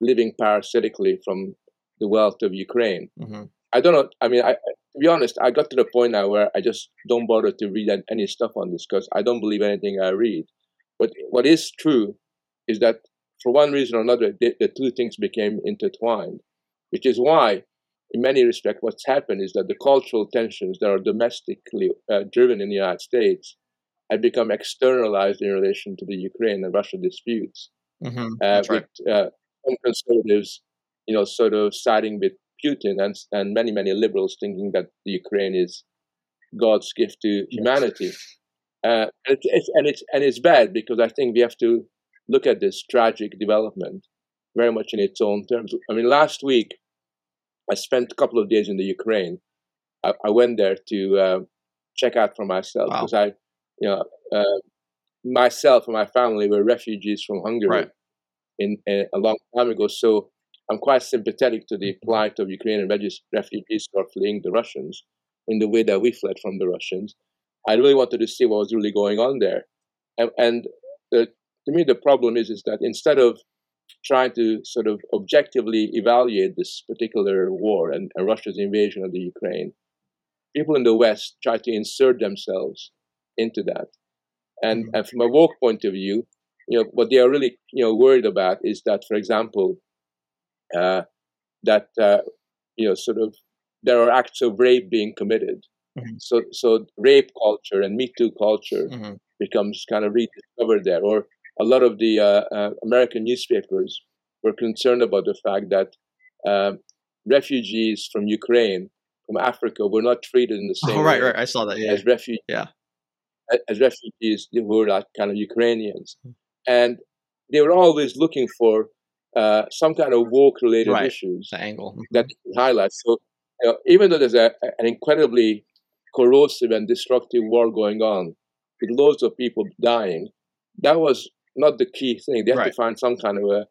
living parasitically from the wealth of Ukraine. hmm I don't know. I mean, I, I- to be honest, I got to the point now where I just don't bother to read any stuff on this because I don't believe anything I read. But what is true is that for one reason or another, the, the two things became intertwined, which is why, in many respects, what's happened is that the cultural tensions that are domestically uh, driven in the United States have become externalized in relation to the Ukraine and Russia disputes hmm uh, right. with uh, some conservatives, you know, sort of siding with Putin, and and many many liberals thinking that the Ukraine is God's gift to humanity. Uh, and, it's, and it's and it's bad because I think we have to look at this tragic development very much in its own terms. I mean, last week I spent a couple of days in the Ukraine. I, I went there to uh, check out for myself Wow. because I, you know, uh, myself and my family were refugees from Hungary Right. in, in a long time ago. So I'm quite sympathetic to the plight of Ukrainian refugees who are fleeing the Russians in the way that we fled from the Russians. I really wanted to see what was really going on there, and, and the, to me the problem is is that instead of trying to sort of objectively evaluate this particular war and, and Russia's invasion of the Ukraine, people in the West try to insert themselves into that. And, Mhm. and from a woke point of view, you know, what they are really, you know, worried about is that, for example, uh, that, uh, you know, sort of there are acts of rape being committed. Mhm. So, so rape culture and Me Too culture hmm becomes kind of rediscovered there. Or a lot of the uh, uh, American newspapers were concerned about the fact that um refugees from Ukraine, from Africa, were not treated in the same oh right way right I saw that yeah as refugees. Yeah. As refugees who were like kind of Ukrainians, and they were always looking for uh, some kind of woke-related Right. issues the angle Mhm. that they could highlight. So, you know, even though there's a, an incredibly corrosive and destructive war going on, with loads of people dying, that was not the key thing. They have Right. to find some kind of a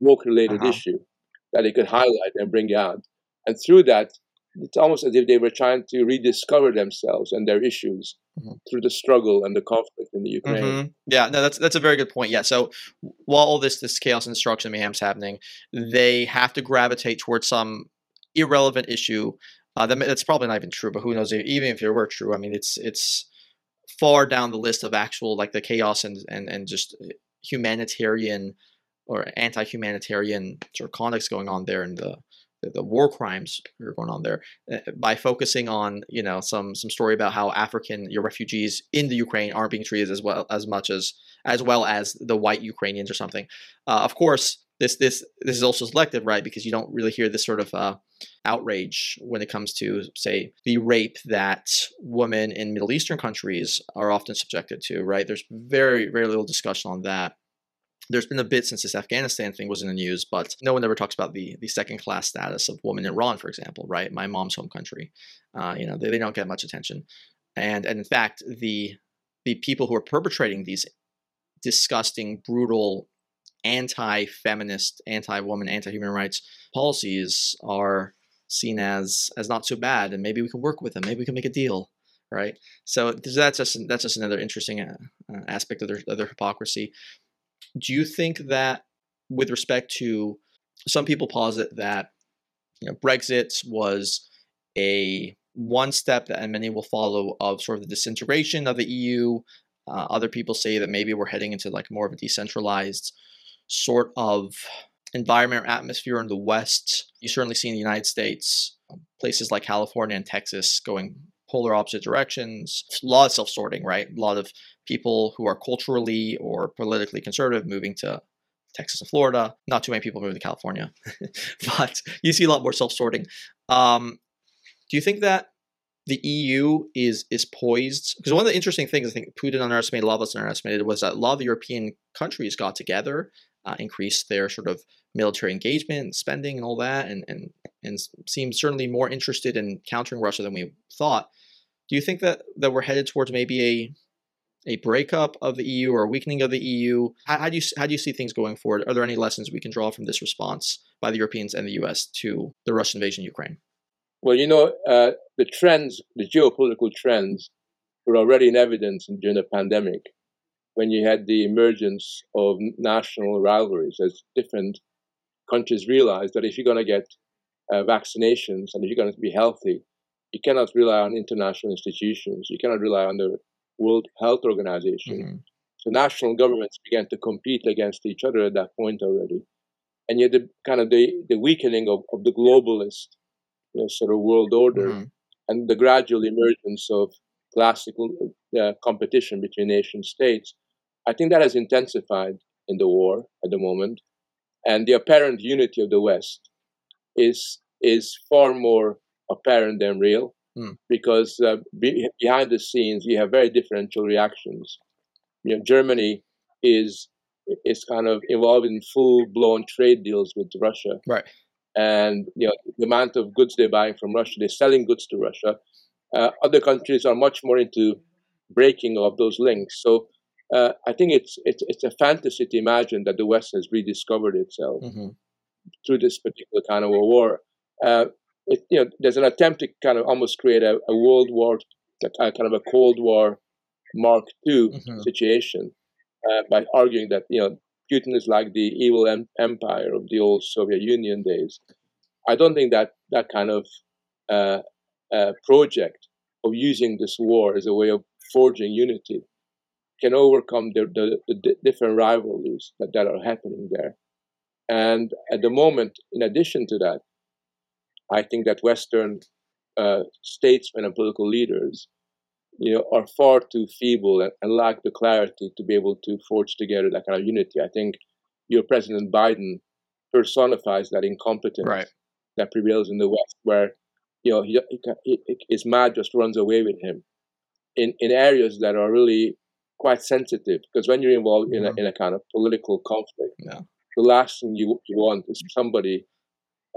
work-related Uh-huh. issue that they could highlight and bring out. And through that, it's almost as if they were trying to rediscover themselves and their issues Mhm. through the struggle and the conflict in the Ukraine. Mhm. Yeah, no, that's that's a very good point. Yeah, so while all this this chaos and destruction mayhem's happening, they have to gravitate towards some irrelevant issue. Uh, that, that's probably not even true, but who knows? Even if it were true, I mean, it's it's far down the list of actual like the chaos and and and just humanitarian or anti-humanitarian sort of conducts going on there and the the, war crimes that are going on there uh, by focusing on you know some some story about how African your refugees in the Ukraine aren't being treated as well as much as as well as the white Ukrainians or something. Uh, of course, this this this is also selective, right? Because you don't really hear this sort of uh, outrage when it comes to say the rape that women in Middle Eastern countries are often subjected to, right? There's very very little discussion on that there's been a bit since this Afghanistan thing was in the news, but no one ever talks about the the second class status of women in Iran, for example, right? My mom's home country. Uh, you know, they, they don't get much attention, and and in fact, the the people who are perpetrating these disgusting, brutal, anti-feminist, anti-woman, anti-human rights policies are seen as as not so bad, and maybe we can work with them. Maybe we can make a deal, right? So that's just that's just another interesting uh, uh, aspect of their of their hypocrisy. Do you think that, with respect to some people posit that you know Brexit was a one step that many will follow of sort of the disintegration of the EU. Uh, other people say that maybe we're heading into like more of a decentralized sort of environment or atmosphere in the West. You certainly see in the United States um, places like California and Texas going polar opposite directions. A lot of self sorting, right? A lot of people who are culturally or politically conservative moving to Texas and Florida. Not too many people moving to California, but you see a lot more self sorting. Um, do you think that the EU is is poised? Because one of the interesting things I think Putin underestimated, a lot of us underestimated, was that a lot of the European countries got together, uh, increased their sort of military engagement and spending and all that, and and and seemed certainly more interested in countering Russia than we thought. Do you think that that we're headed towards maybe a a breakup of the EU or a weakening of the EU? How, how, do you how do you see things going forward? Are there any lessons we can draw from this response by the Europeans and the US to the Russian invasion of Ukraine? Well, you know, uh, the trends, the geopolitical trends, were already in evidence during the pandemic when you had the emergence of national rivalries as different countries realized that if you're going to get uh, vaccinations and if you're going to be healthy, you cannot rely on international institutions. You cannot rely on the World Health Organization. Mm-hmm. So national governments began to compete against each other at that point already. And yet the kind of the, the weakening of, of the globalist you know, sort of world order mm-hmm. and the gradual emergence of classical uh, competition between nation states, I think that has intensified in the war at the moment. And the apparent unity of the West is is far more apparent than real mm. because uh, be, behind the scenes you have very differential reactions. You know, Germany is is kind of involved in full blown trade deals with Russia, right? And you know the amount of goods they're buying from Russia, they're selling goods to Russia. Uh, other countries are much more into breaking of those links. So uh, I think it's, it's it's a fantasy to imagine that the West has rediscovered itself mm-hmm. through this particular kind of a war. Uh, it, you know, there's an attempt to kind of almost create a, a World War, a, kind of a Cold War Mark II mm-hmm. situation uh, by arguing that you know Putin is like the evil em- empire of the old Soviet Union days. I don't think that that kind of uh, uh, project of using this war as a way of forging unity can overcome the, the, the different rivalries that, that are happening there. And at the moment, in addition to that, I think that Western uh, statesmen and political leaders, you know, are far too feeble and, and, lack the clarity to be able to forge together that kind of unity. I think your President Biden personifies that incompetence right. that prevails in the West, where you know he, he, his mad just runs away with him in in areas that are really quite sensitive. Because when you're involved in a mm-hmm. in a kind of political conflict, yeah. the last thing you, you want is somebody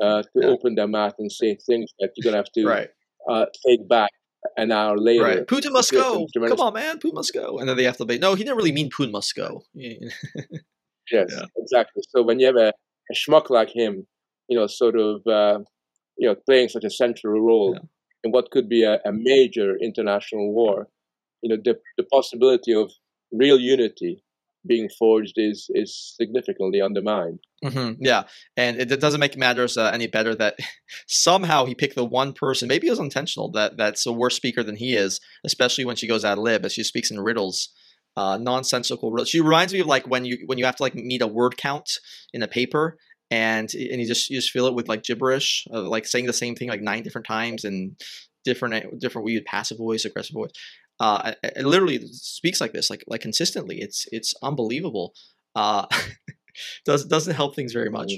uh, to yeah. open their mouth and say things that you're gonna have to right. uh, take back an hour later. Right. Putin must go. Come on, man. Putin must go. And then they have to be. No, he didn't really mean Putin must go. yes, yeah. exactly. So when you have a, a schmuck like him, you know, sort of, uh, you know, playing such a central role yeah. in what could be a, a, major international war, you know, the, the possibility of real unity being forged is is significantly undermined. Mm-hmm, yeah, and it, it, doesn't make matters uh, any better that somehow he picked the one person. Maybe it was intentional that that's a worse speaker than he is, especially when she goes ad lib as she speaks in riddles, uh, nonsensical riddles. She reminds me of like when you when you have to like meet a word count in a paper. And, and you just you just fill it with like gibberish, uh, like saying the same thing like nine different times and different different weird passive voice, aggressive voice uh, it literally speaks like this, like like consistently. It's it's unbelievable. Uh, does doesn't help things very much.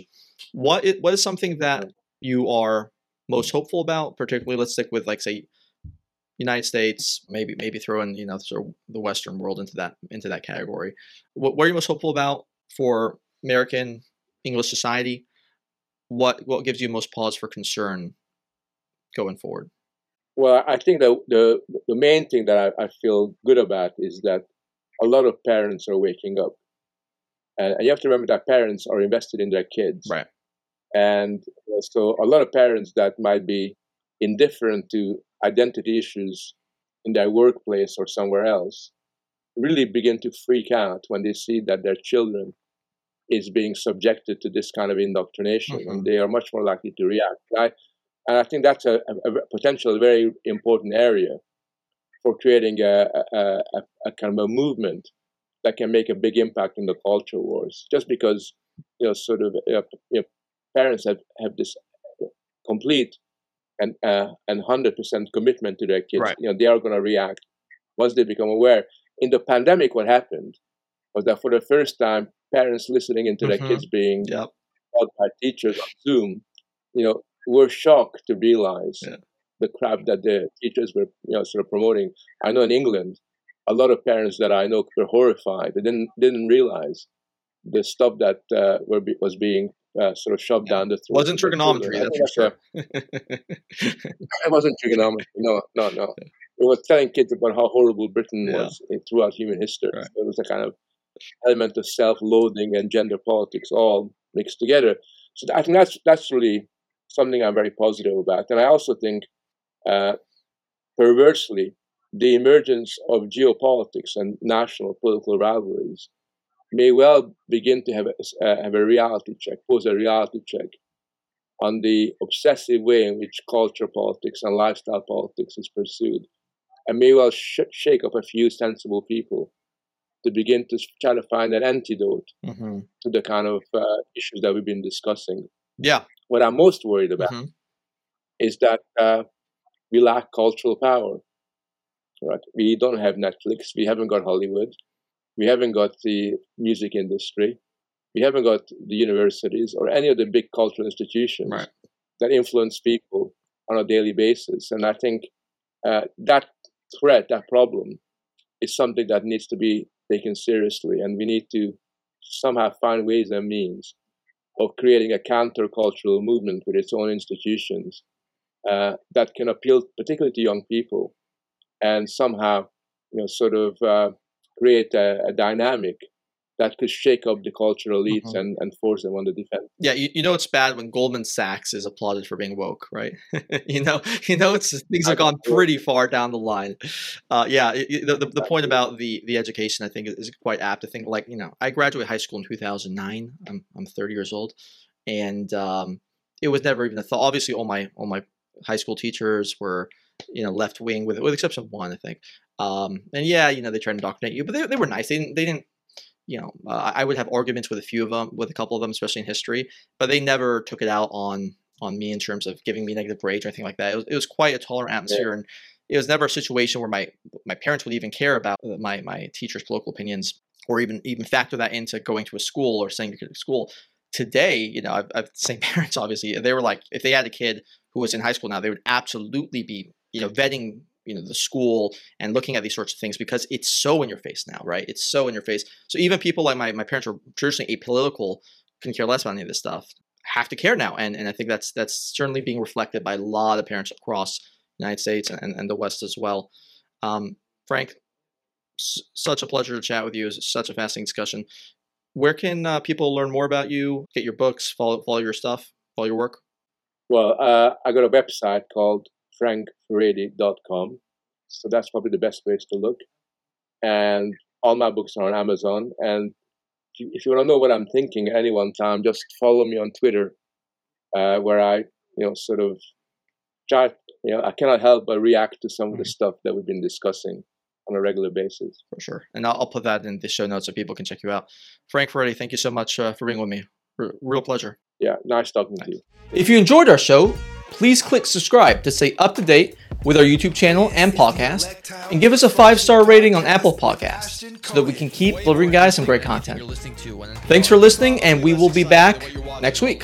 What is, what is something that you are most hopeful about? Particularly, let's stick with like say United States, maybe maybe throw in you know sort of the Western world into that into that category. What, what are you most hopeful about for American English society? What what gives you most pause for concern going forward? Well, I think that the the main thing that I, I feel good about is that a lot of parents are waking up, and, and you have to remember that parents are invested in their kids, right? And so a lot of parents that might be indifferent to identity issues in their workplace or somewhere else really begin to freak out when they see that their children is being subjected to this kind of indoctrination mm-hmm. and they are much more likely to react. I, and I think that's a, a, a potential very important area for creating a, a, a, kind of a movement that can make a big impact in the culture wars. Just because you know, sort of you know, parents have, have this complete and uh, and hundred percent commitment to their kids, right. you know, they are going to react once they become aware. In the pandemic, what happened was that for the first time, parents listening into mm-hmm. their kids being yep. taught by teachers on Zoom, you know, were shocked to realize yeah. the crap that the teachers were, you know, sort of promoting. I know in England, a lot of parents that I know were horrified. They didn't didn't realize the stuff that uh, were be, was being uh, sort of shoved down the throat. Wasn't trigonometry, that's for sure. it wasn't trigonometry. No, no, no. It was telling kids about how horrible Britain yeah. was throughout human history. Right. It was a kind of element of self-loathing and gender politics all mixed together. So I think that's that's really something I'm very positive about. And I also think, uh, perversely, the emergence of geopolitics and national political rivalries may well begin to have a, uh, have a reality check, pose a reality check on the obsessive way in which culture politics and lifestyle politics is pursued, and may well sh- shake up a few sensible people to begin to try to find an antidote mm-hmm. to the kind of uh, issues that we've been discussing. Yeah. What I'm most worried about mm-hmm. is that uh, we lack cultural power. Right? We don't have Netflix. We haven't got Hollywood. We haven't got the music industry. We haven't got the universities or any of the big cultural institutions right. that influence people on a daily basis. And I think uh, that threat, that problem, is something that needs to be taken seriously. And we need to somehow find ways and means of creating a countercultural movement with its own institutions uh, that can appeal particularly to young people and somehow you know sort of uh, create a, a dynamic that could shake up the cultural elites mm-hmm. and, and force them on the defense. Yeah, you, you know it's bad when Goldman Sachs is applauded for being woke, right? you know, you know it's things have gone pretty far down the line. Uh, yeah, it, the, the, the point about the the education I think is quite apt. I think like you know I graduated high school in 2009. I'm I'm 30 years old, and um, it was never even a thought. Obviously, all my all my high school teachers were you know left wing with with the exception of one I think. Um, and yeah, you know they tried to indoctrinate you, but they, they were nice. They didn't they didn't you know, uh, I would have arguments with a few of them, with a couple of them, especially in history, but they never took it out on on me in terms of giving me negative grades or anything like that. It was, it was quite a tolerant atmosphere, yeah. and it was never a situation where my my parents would even care about my my teachers' political opinions or even even factor that into going to a school or saying to school. Today, you know, I've, I've same parents obviously. They were like, if they had a kid who was in high school now, they would absolutely be you know vetting you know the school and looking at these sorts of things because it's so in your face now right? It's so in your face. So even people like my, my parents were traditionally apolitical couldn't care less about any of this stuff have to care now. And, and i think that's that's certainly being reflected by a lot of parents across the united states and, and the west as well. Um, frank s- such a pleasure to chat with you. It's such a fascinating discussion. Where can uh, people learn more about you get your books follow follow your stuff follow your work? Well uh, i got a website called frankfuredi.com. So that's probably the best place to look. And all my books are on Amazon. And if you, want to know what I'm thinking at any one time, just follow me on Twitter, uh, where I, you know, sort of try, you know, I cannot help but react to some of the mm-hmm. stuff that we've been discussing on a regular basis. For sure. And I'll, I'll, put that in the show notes so people can check you out. Frank Furedi, thank you so much uh, for being with me. R- real pleasure. Yeah, nice talking nice. to you. If you enjoyed our show, please click subscribe to stay up to date with our YouTube channel and podcast, and give us a five star rating on Apple Podcasts so that we can keep delivering guys some great content. Thanks for listening, and we will be back next week.